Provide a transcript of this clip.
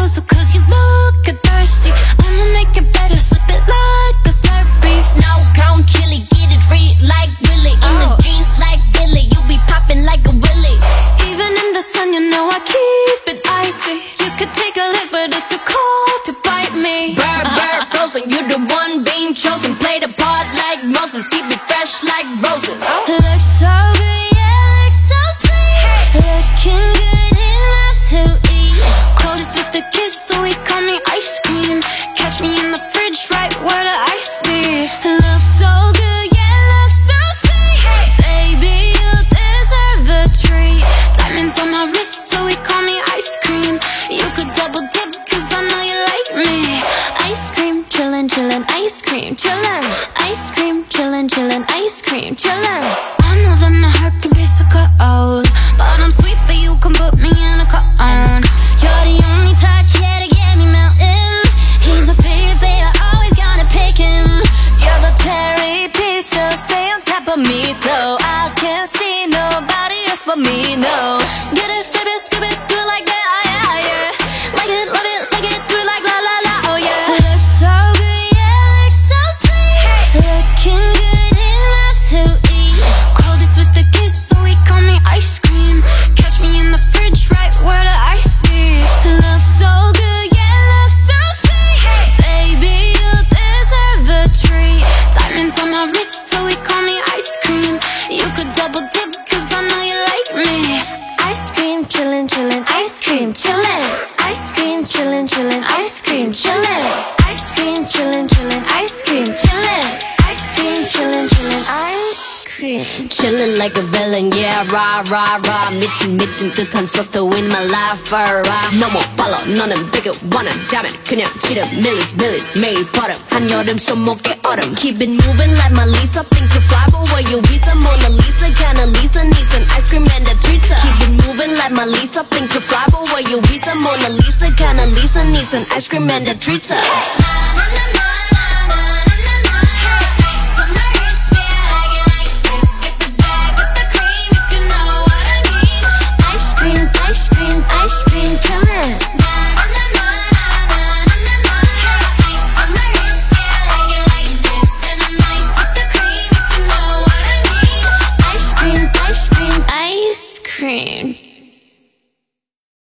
proposal Cause you look a thirsty. I'ma make it better, slip it like a slurpee Snow cone chili, get it free like Willy In oh. the jeans like Billy, you be popping like a willy Even in the sun, you know I keep it icy. You could take a lick, but it's too cold to bite me. Bird, bird, frozen, you the one being chosen. Play the part like Moses, keep it fresh like roses. Oh. My heart be so cold, but I'm sweet for you, can put me in a. You're the only touch, get me melting. He's a favorite, I always gotta pick him. You're the cherry stay on top of me so I can't see nobody else but me, no double dip, cause I know you like me. Ice cream, chillin', chillin', ice cream, chillin' Ice cream, chillin', chillin', ice cream, chillin' Ice cream, chillin', chillin', Chillin' like a villain, yeah, rah, rah, rah. 미친, 미친 듯한 속도 in my life, alright. 너무 빨라, 너는 되게 원한다면 그냥 지름, 밀리스, 밀리스, 매일 버릇. 한여름 손목에 얼음. Keep it moving like my Lisa. Think you fly, but where you visa? Mona Lisa, kinda Lisa, needs an ice cream and a treat. Keep it moving like my Lisa. Think you fly, but where you visa? Mona Lisa, kinda Lisa, needs an ice cream and a treat.